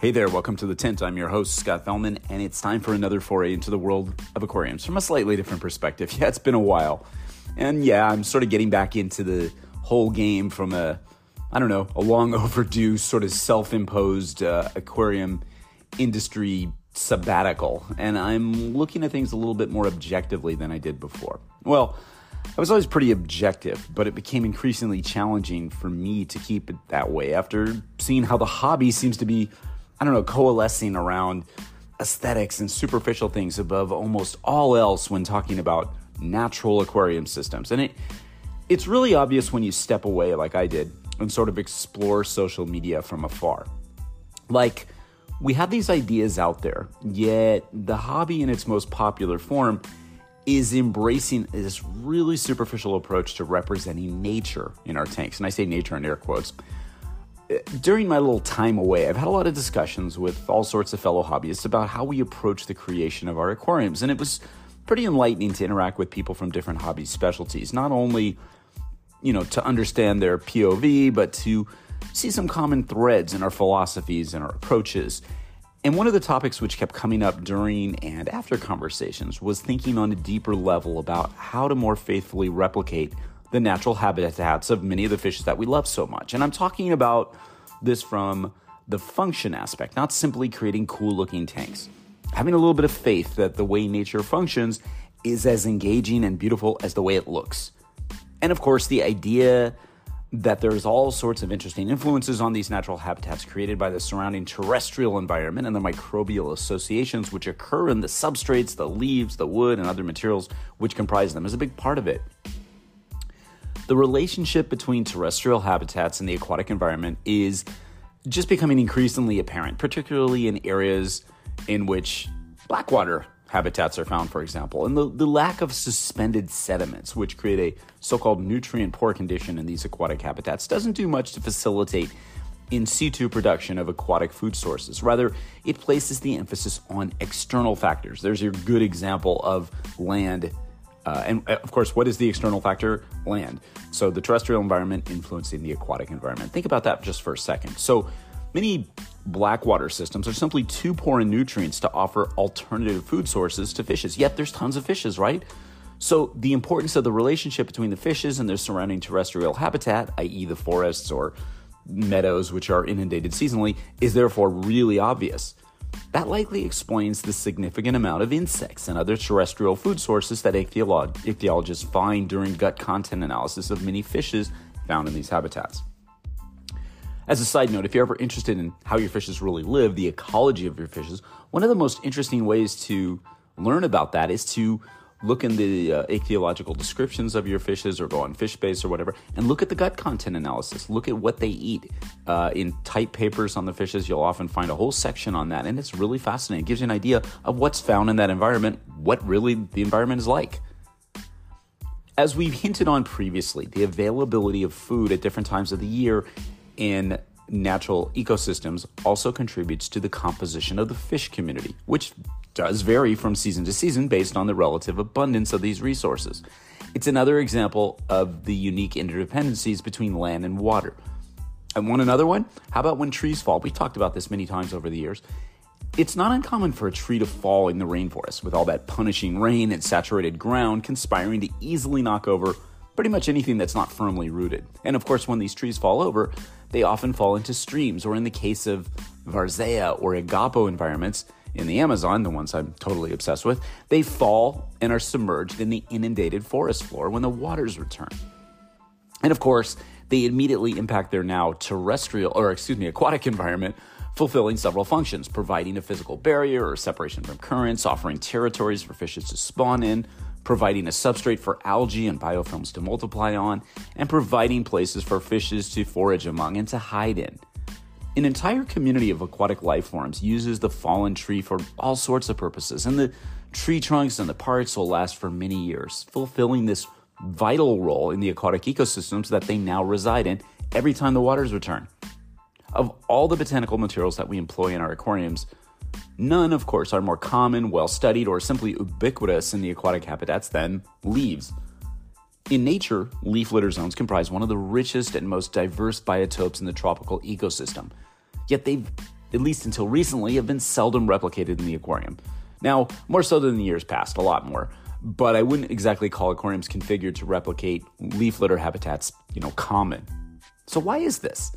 Hey there, welcome to The Tint. I'm your host, Scott Fellman, and it's time for another foray into the world of aquariums from a slightly different perspective. Yeah, it's been a while. And yeah, I'm sort of getting back into the whole game from a, I don't know, a long overdue sort of self imposed uh, aquarium industry sabbatical. And I'm looking at things a little bit more objectively than I did before. Well, I was always pretty objective, but it became increasingly challenging for me to keep it that way after seeing how the hobby seems to be I don't know, coalescing around aesthetics and superficial things above almost all else when talking about natural aquarium systems. And it it's really obvious when you step away like I did and sort of explore social media from afar. Like we have these ideas out there, yet the hobby in its most popular form is embracing this really superficial approach to representing nature in our tanks. And I say nature in air quotes during my little time away, I've had a lot of discussions with all sorts of fellow hobbyists about how we approach the creation of our aquariums. And it was pretty enlightening to interact with people from different hobby specialties, not only, you know, to understand their POV, but to see some common threads in our philosophies and our approaches. And one of the topics which kept coming up during and after conversations was thinking on a deeper level about how to more faithfully replicate the natural habitats of many of the fishes that we love so much. And I'm talking about this from the function aspect, not simply creating cool looking tanks. Having a little bit of faith that the way nature functions is as engaging and beautiful as the way it looks. And of course, the idea that there's all sorts of interesting influences on these natural habitats created by the surrounding terrestrial environment and the microbial associations which occur in the substrates, the leaves, the wood, and other materials which comprise them is a big part of it. The relationship between terrestrial habitats and the aquatic environment is just becoming increasingly apparent, particularly in areas in which blackwater habitats are found, for example, and the, the lack of suspended sediments, which create a so called nutrient poor condition in these aquatic habitats, doesn't do much to facilitate in situ production of aquatic food sources. Rather, it places the emphasis on external factors. There's your good example of land uh, and uh, of course, what is the external factor? Land. So the terrestrial environment influencing the aquatic environment. Think about that just for a second. So many blackwater systems are simply too poor in nutrients to offer alternative food sources to fishes. Yet there's tons of fishes, right? So the importance of the relationship between the fishes and their surrounding terrestrial habitat, i.e., the forests or meadows which are inundated seasonally, is therefore really obvious. That likely explains the significant amount of insects and other terrestrial food sources that ichthyolo- ichthyologists find during gut content analysis of many fishes found in these habitats. As a side note, if you're ever interested in how your fishes really live, the ecology of your fishes, one of the most interesting ways to learn about that is to look in the uh, ichthyological descriptions of your fishes or go on FishBase or whatever and look at the gut content analysis. Look at what they eat. Uh, in type papers on the fishes, you'll often find a whole section on that, and it's really fascinating. It gives you an idea of what's found in that environment, what really the environment is like. As we've hinted on previously, the availability of food at different times of the year in natural ecosystems also contributes to the composition of the fish community, which does vary from season to season based on the relative abundance of these resources. It's another example of the unique interdependencies between land and water. And want another one? How about when trees fall? We've talked about this many times over the years. It's not uncommon for a tree to fall in the rainforest with all that punishing rain and saturated ground conspiring to easily knock over pretty much anything that's not firmly rooted. And of course, when these trees fall over, they often fall into streams, or in the case of Varzea or Igapo environments in the Amazon, the ones I'm totally obsessed with, they fall and are submerged in the inundated forest floor when the waters return. And of course, they immediately impact their now terrestrial, or excuse me, aquatic environment, fulfilling several functions, providing a physical barrier or separation from currents, offering territories for fishes to spawn in, providing a substrate for algae and biofilms to multiply on, and providing places for fishes to forage among and to hide in. An entire community of aquatic life forms uses the fallen tree for all sorts of purposes, and the tree trunks and the parts will last for many years, fulfilling this vital role in the aquatic ecosystems that they now reside in every time the waters return. Of all the botanical materials that we employ in our aquariums, none, of course, are more common, well studied, or simply ubiquitous in the aquatic habitats than leaves. In nature, leaf litter zones comprise one of the richest and most diverse biotopes in the tropical ecosystem. Yet they've, at least until recently, have been seldom replicated in the aquarium. Now, more so than the years past, a lot more. But I wouldn't exactly call aquariums configured to replicate leaf litter habitats, you know, common. So why is this?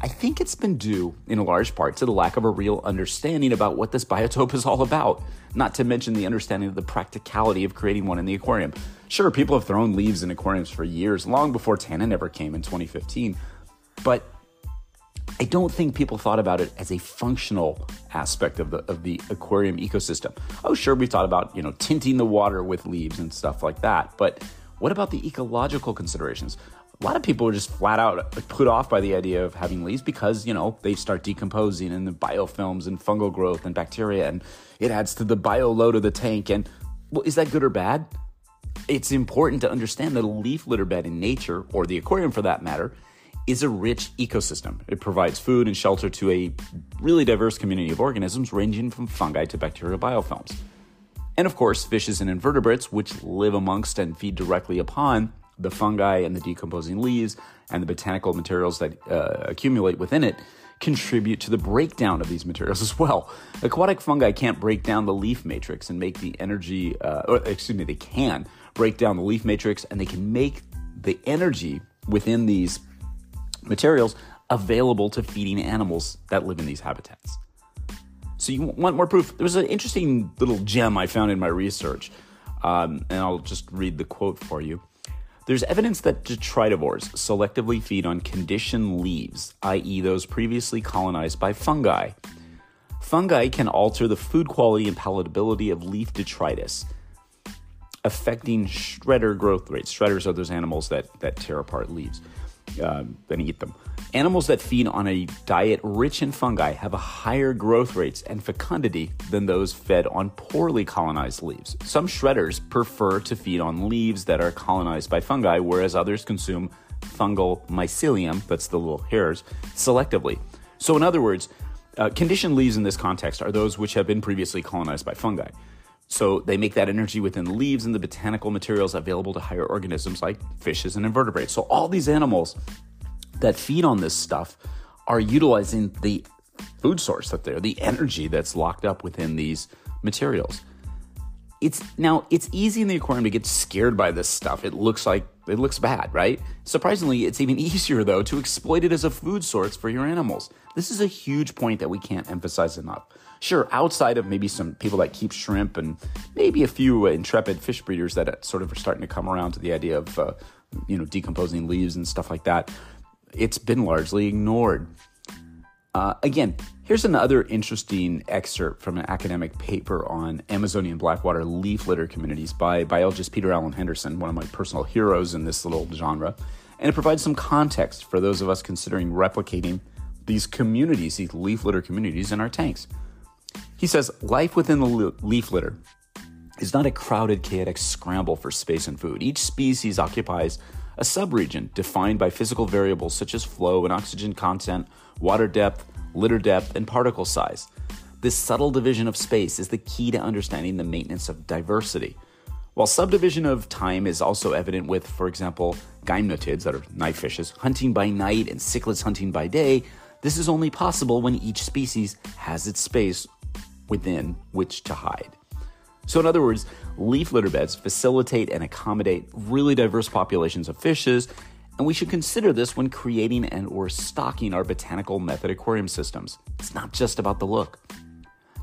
I think it's been due, in a large part, to the lack of a real understanding about what this biotope is all about, not to mention the understanding of the practicality of creating one in the aquarium. Sure, people have thrown leaves in aquariums for years, long before tannin ever came in 2015, but I don't think people thought about it as a functional aspect of the of the aquarium ecosystem. Oh, sure, we thought about you know tinting the water with leaves and stuff like that, but what about the ecological considerations? A lot of people are just flat out put off by the idea of having leaves because you know they start decomposing and the biofilms and fungal growth and bacteria, and it adds to the bio load of the tank. And well, is that good or bad? It's important to understand that a leaf litter bed in nature, or the aquarium for that matter, is a rich ecosystem. It provides food and shelter to a really diverse community of organisms ranging from fungi to bacterial biofilms. And of course, fishes and invertebrates, which live amongst and feed directly upon the fungi and the decomposing leaves and the botanical materials that uh, accumulate within it, contribute to the breakdown of these materials as well. Aquatic fungi can't break down the leaf matrix and make the energy, uh, or excuse me, they can break down the leaf matrix and they can make the energy within these materials available to feeding animals that live in these habitats. So, you want more proof? There was an interesting little gem I found in my research, um, and I'll just read the quote for you. There's evidence that detritivores selectively feed on conditioned leaves, i.e., those previously colonized by fungi. Fungi can alter the food quality and palatability of leaf detritus, affecting shredder growth rates. Shredders are those animals that, that tear apart leaves uh, and eat them. Animals that feed on a diet rich in fungi have a higher growth rates and fecundity than those fed on poorly colonized leaves. Some shredders prefer to feed on leaves that are colonized by fungi, whereas others consume fungal mycelium, that's the little hairs, selectively. So, in other words, uh, conditioned leaves in this context are those which have been previously colonized by fungi. So they make that energy within the leaves and the botanical materials available to higher organisms like fishes and invertebrates. So all these animals that feed on this stuff are utilizing the food source that they're the energy that's locked up within these materials. It's now it's easy in the aquarium to get scared by this stuff. It looks like it looks bad, right? Surprisingly, it's even easier though to exploit it as a food source for your animals. This is a huge point that we can't emphasize enough. Sure, outside of maybe some people that keep shrimp and maybe a few uh, intrepid fish breeders that uh, sort of are starting to come around to the idea of uh, you know decomposing leaves and stuff like that, it's been largely ignored. Uh, again, here's another interesting excerpt from an academic paper on Amazonian blackwater leaf litter communities by biologist Peter Allen Henderson, one of my personal heroes in this little genre. And it provides some context for those of us considering replicating these communities, these leaf litter communities, in our tanks. He says life within the leaf litter is not a crowded, chaotic scramble for space and food. Each species occupies a subregion defined by physical variables such as flow and oxygen content, water depth, litter depth, and particle size. This subtle division of space is the key to understanding the maintenance of diversity. While subdivision of time is also evident with, for example, gymnotids, that are knife fishes, hunting by night and cichlids hunting by day, this is only possible when each species has its space within which to hide. So, in other words, leaf litter beds facilitate and accommodate really diverse populations of fishes, and we should consider this when creating and or stocking our botanical method aquarium systems. It's not just about the look.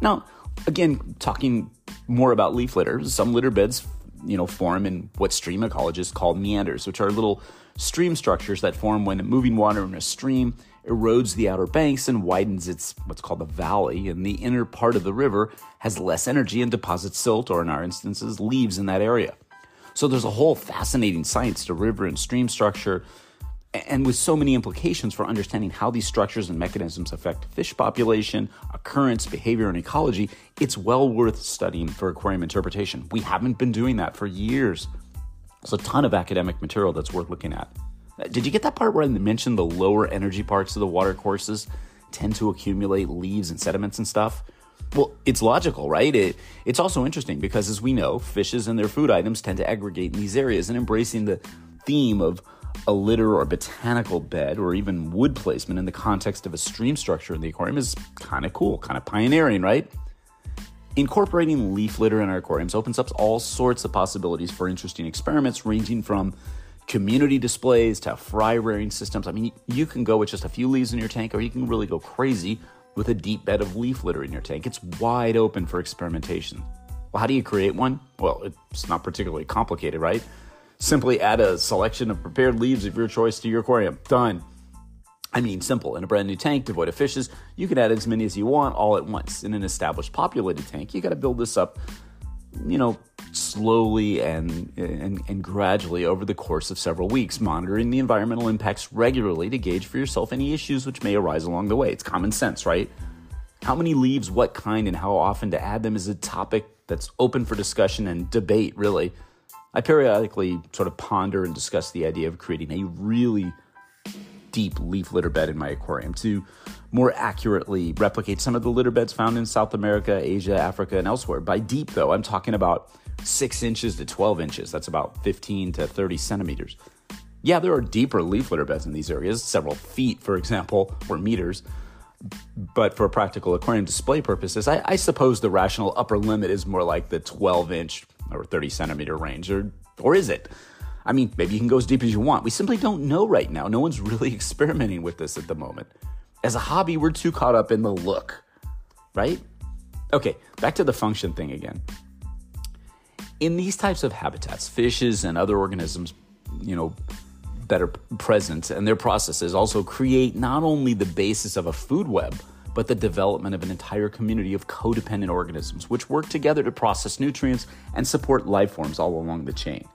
Now, again, talking more about leaf litter, some litter beds you know, form in what stream ecologists call meanders, which are little stream structures that form when moving water in a stream erodes the outer banks and widens its what's called the valley, and the inner part of the river has less energy and deposits silt, or in our instances, leaves in that area. So there's a whole fascinating science to river and stream structure, and with so many implications for understanding how these structures and mechanisms affect fish population, occurrence, behavior, and ecology, it's well worth studying for aquarium interpretation. We haven't been doing that for years. There's a ton of academic material that's worth looking at. Did you get that part where I mentioned the lower energy parts of the water courses tend to accumulate leaves and sediments and stuff? Well, it's logical, right? It, it's also interesting because, as we know, fishes and their food items tend to aggregate in these areas, and embracing the theme of a litter or botanical bed or even wood placement in the context of a stream structure in the aquarium is kind of cool, kind of pioneering, right? Incorporating leaf litter in our aquariums opens up all sorts of possibilities for interesting experiments, ranging from community displays to fry rearing systems. I mean, you can go with just a few leaves in your tank, or you can really go crazy with a deep bed of leaf litter in your tank. It's wide open for experimentation. Well, how do you create one? Well, it's not particularly complicated, right? Simply add a selection of prepared leaves of your choice to your aquarium. Done. I mean, simple. In a brand new tank devoid of fishes, you can add as many as you want all at once. In an established populated tank, you got to build this up, you know, slowly and, and, and gradually over the course of several weeks, monitoring the environmental impacts regularly to gauge for yourself any issues which may arise along the way. It's common sense, right? How many leaves, what kind, and how often to add them is a topic that's open for discussion and debate, really. I periodically sort of ponder and discuss the idea of creating a really deep leaf litter bed in my aquarium to more accurately replicate some of the litter beds found in South America, Asia, Africa, and elsewhere. By deep, though, I'm talking about six inches to 12 inches. That's about 15 to 30 centimeters. Yeah, there are deeper leaf litter beds in these areas, several feet, for example, or meters. But for practical aquarium display purposes, I, I suppose the rational upper limit is more like the 12 inch or 30 centimeter range, or, or is it? I mean, maybe you can go as deep as you want. We simply don't know right now. No one's really experimenting with this at the moment. As a hobby, we're too caught up in the look, right? Okay, back to the function thing again. In these types of habitats, fishes and other organisms, you know, that are present and their processes also create not only the basis of a food web, but the development of an entire community of codependent organisms which work together to process nutrients and support life forms all along the chain.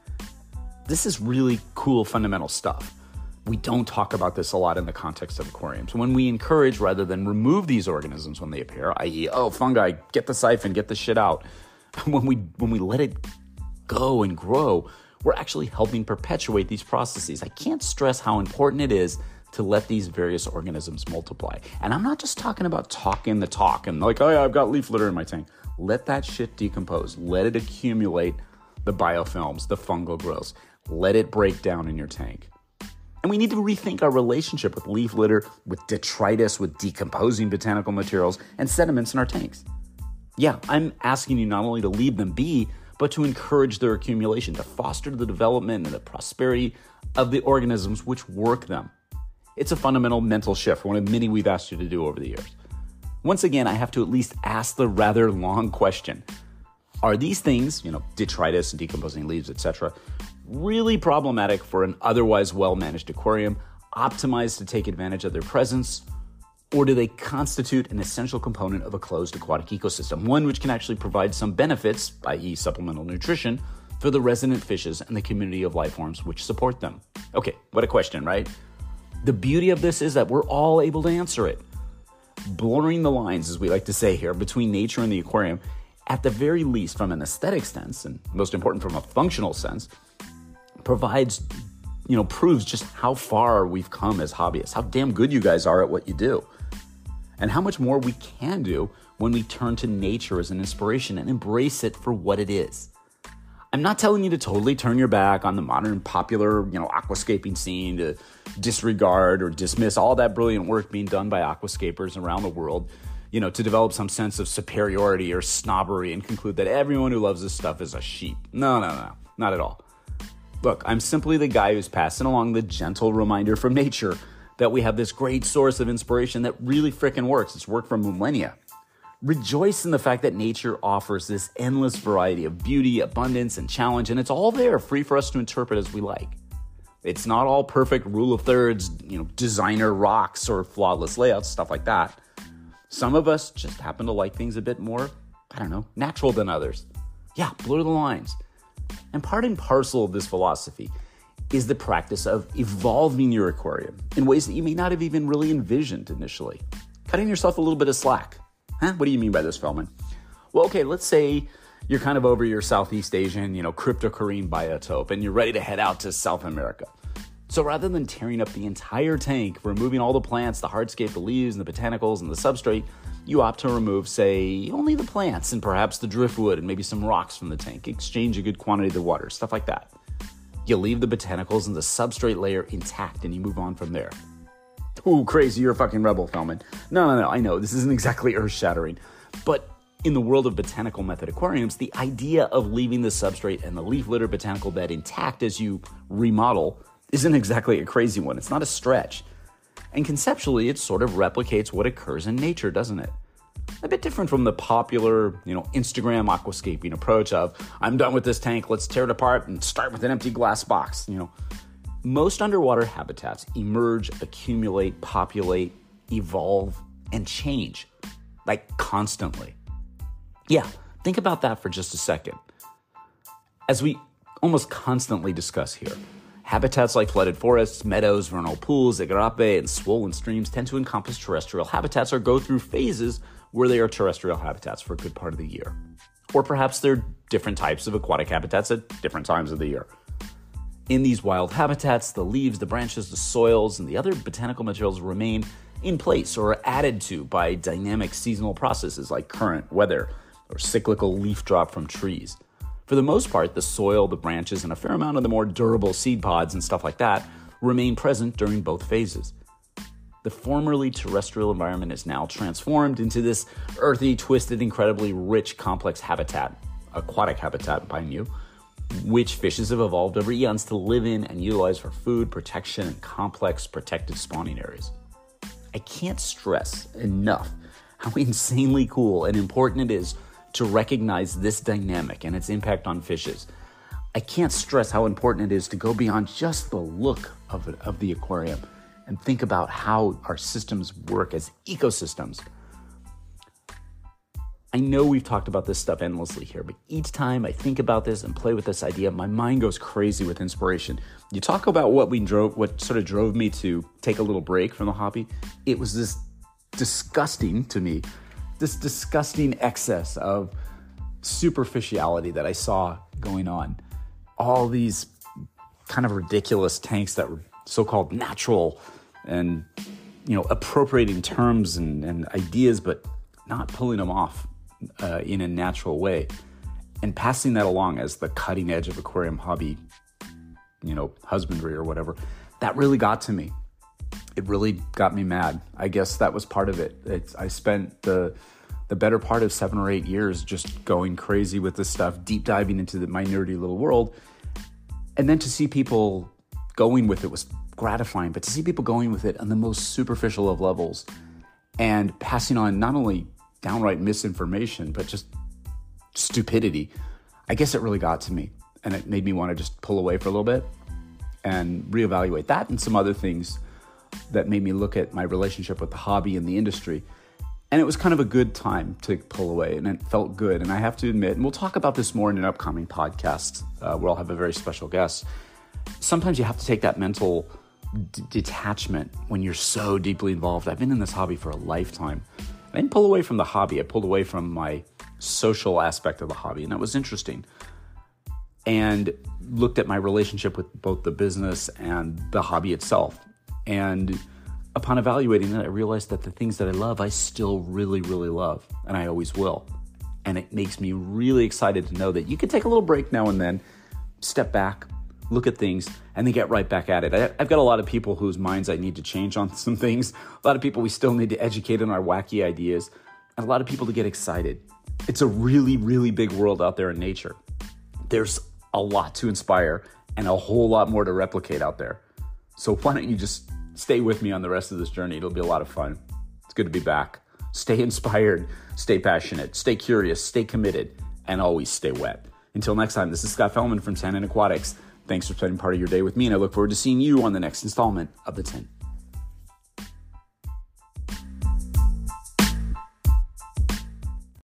This is really cool fundamental stuff. We don't talk about this a lot in the context of aquariums. When we encourage rather than remove these organisms when they appear, i.e., oh, fungi, get the siphon, get the shit out, when we when we let it go and grow, we're actually helping perpetuate these processes. I can't stress how important it is to let these various organisms multiply. And I'm not just talking about talking the talk and like, oh yeah, I've got leaf litter in my tank. Let that shit decompose. Let it accumulate the biofilms, the fungal growths. Let it break down in your tank. And we need to rethink our relationship with leaf litter, with detritus, with decomposing botanical materials, and sediments in our tanks. Yeah, I'm asking you not only to leave them be, but to encourage their accumulation, to foster the development and the prosperity of the organisms which work them. It's a fundamental mental shift, one of many we've asked you to do over the years. Once again, I have to at least ask the rather long question Are these things, you know, detritus and decomposing leaves, etc., really problematic for an otherwise well managed aquarium, optimized to take advantage of their presence? Or do they constitute an essential component of a closed aquatic ecosystem, one which can actually provide some benefits, i.e., supplemental nutrition, for the resident fishes and the community of life forms which support them? Okay, what a question, right? The beauty of this is that we're all able to answer it. Blurring the lines, as we like to say here, between nature and the aquarium, at the very least from an aesthetic sense, and most important from a functional sense, provides, you know, proves just how far we've come as hobbyists, how damn good you guys are at what you do and how much more we can do when we turn to nature as an inspiration and embrace it for what it is. I'm not telling you to totally turn your back on the modern popular, you know, aquascaping scene to disregard or dismiss all that brilliant work being done by aquascapers around the world, you know, to develop some sense of superiority or snobbery and conclude that everyone who loves this stuff is a sheep. No, no, no, not at all. Look, I'm simply the guy who's passing along the gentle reminder from nature that we have this great source of inspiration that really fricking works. It's worked for millennia. Rejoice in the fact that nature offers this endless variety of beauty, abundance, and challenge, and it's all there free for us to interpret as we like. It's not all perfect rule of thirds, you know, designer rocks or flawless layouts, stuff like that. Some of us just happen to like things a bit more, I don't know, natural than others. Yeah, blur the lines. And part and parcel of this philosophy is the practice of evolving your aquarium in ways that you may not have even really envisioned initially. Cutting yourself a little bit of slack. Huh? What do you mean by this, Fellman? Well, okay, let's say you're kind of over your Southeast Asian, you know, cryptocoryne biotope and you're ready to head out to South America. So rather than tearing up the entire tank, removing all the plants, the hardscape, the leaves, and the botanicals, and the substrate, you opt to remove, say, only the plants and perhaps the driftwood and maybe some rocks from the tank, exchange a good quantity of the water, stuff like that. You leave the botanicals and the substrate layer intact and you move on from there. Ooh, crazy, you're a fucking rebel, Fellman. No, no, no, I know, this isn't exactly earth shattering. But in the world of botanical method aquariums, the idea of leaving the substrate and the leaf litter botanical bed intact as you remodel isn't exactly a crazy one. It's not a stretch. And conceptually, it sort of replicates what occurs in nature, doesn't it? A bit different from the popular, you know, Instagram aquascaping approach of I'm done with this tank, let's tear it apart and start with an empty glass box, you know. Most underwater habitats emerge, accumulate, populate, evolve, and change, like constantly. Yeah, think about that for just a second. As we almost constantly discuss here, habitats like flooded forests, meadows, vernal pools, igarapé, and swollen streams tend to encompass terrestrial habitats or go through phases where they are terrestrial habitats for a good part of the year. Or perhaps they're different types of aquatic habitats at different times of the year. In these wild habitats, the leaves, the branches, the soils, and the other botanical materials remain in place or are added to by dynamic seasonal processes like current, weather, or cyclical leaf drop from trees. For the most part, the soil, the branches, and a fair amount of the more durable seed pods and stuff like that remain present during both phases. The formerly terrestrial environment is now transformed into this earthy, twisted, incredibly rich, complex habitat, aquatic habitat, mind you, which fishes have evolved over eons to live in and utilize for food, protection, and complex protected spawning areas. I can't stress enough how insanely cool and important it is to recognize this dynamic and its impact on fishes. I can't stress how important it is to go beyond just the look of, of the aquarium and think about how our systems work as ecosystems I know we've talked about this stuff endlessly here, but each time I think about this and play with this idea, my mind goes crazy with inspiration. You talk about what we drove, what sort of drove me to take a little break from the hobby. It was this disgusting to me, this disgusting excess of superficiality that I saw going on. All these kind of ridiculous tanks that were so called natural and, you know, appropriating terms and, and ideas, but not pulling them off uh, in a natural way and passing that along as the cutting edge of aquarium hobby, you know, husbandry or whatever, that really got to me. It really got me mad. I guess that was part of it. It's, I spent the the better part of seven or eight years just going crazy with this stuff, deep diving into the, my nerdy little world, and then to see people going with it was gratifying. But to see people going with it on the most superficial of levels and passing on not only downright misinformation, but just stupidity. I guess it really got to me and it made me want to just pull away for a little bit and reevaluate that and some other things that made me look at my relationship with the hobby and the industry. And it was kind of a good time to pull away and it felt good. And I have to admit, and we'll talk about this more in an upcoming podcast uh, where I'll have a very special guest. Sometimes you have to take that mental d- detachment when you're so deeply involved. I've been in this hobby for a lifetime. I didn't pull away from the hobby. I pulled away from my social aspect of the hobby, and that was interesting. And looked at my relationship with both the business and the hobby itself. And upon evaluating it, I realized that the things that I love, I still really, really love, and I always will. And it makes me really excited to know that you can take a little break now and then, step back, look at things, and then get right back at it. I, have got a lot of people whose minds I need to change on some things, a lot of people we still need to educate on our wacky ideas, and a lot of people to get excited. It's a really, really big world out there in nature. There's a lot to inspire and a whole lot more to replicate out there. So why don't you just stay with me on the rest of this journey? It'll be a lot of fun. It's good to be back. Stay inspired, stay passionate, stay curious, stay committed, and always stay wet. Until next time, this is Scott Fellman from Tannin Aquatics. Thanks for spending part of your day with me, and I look forward to seeing you on the next installment of The Tint.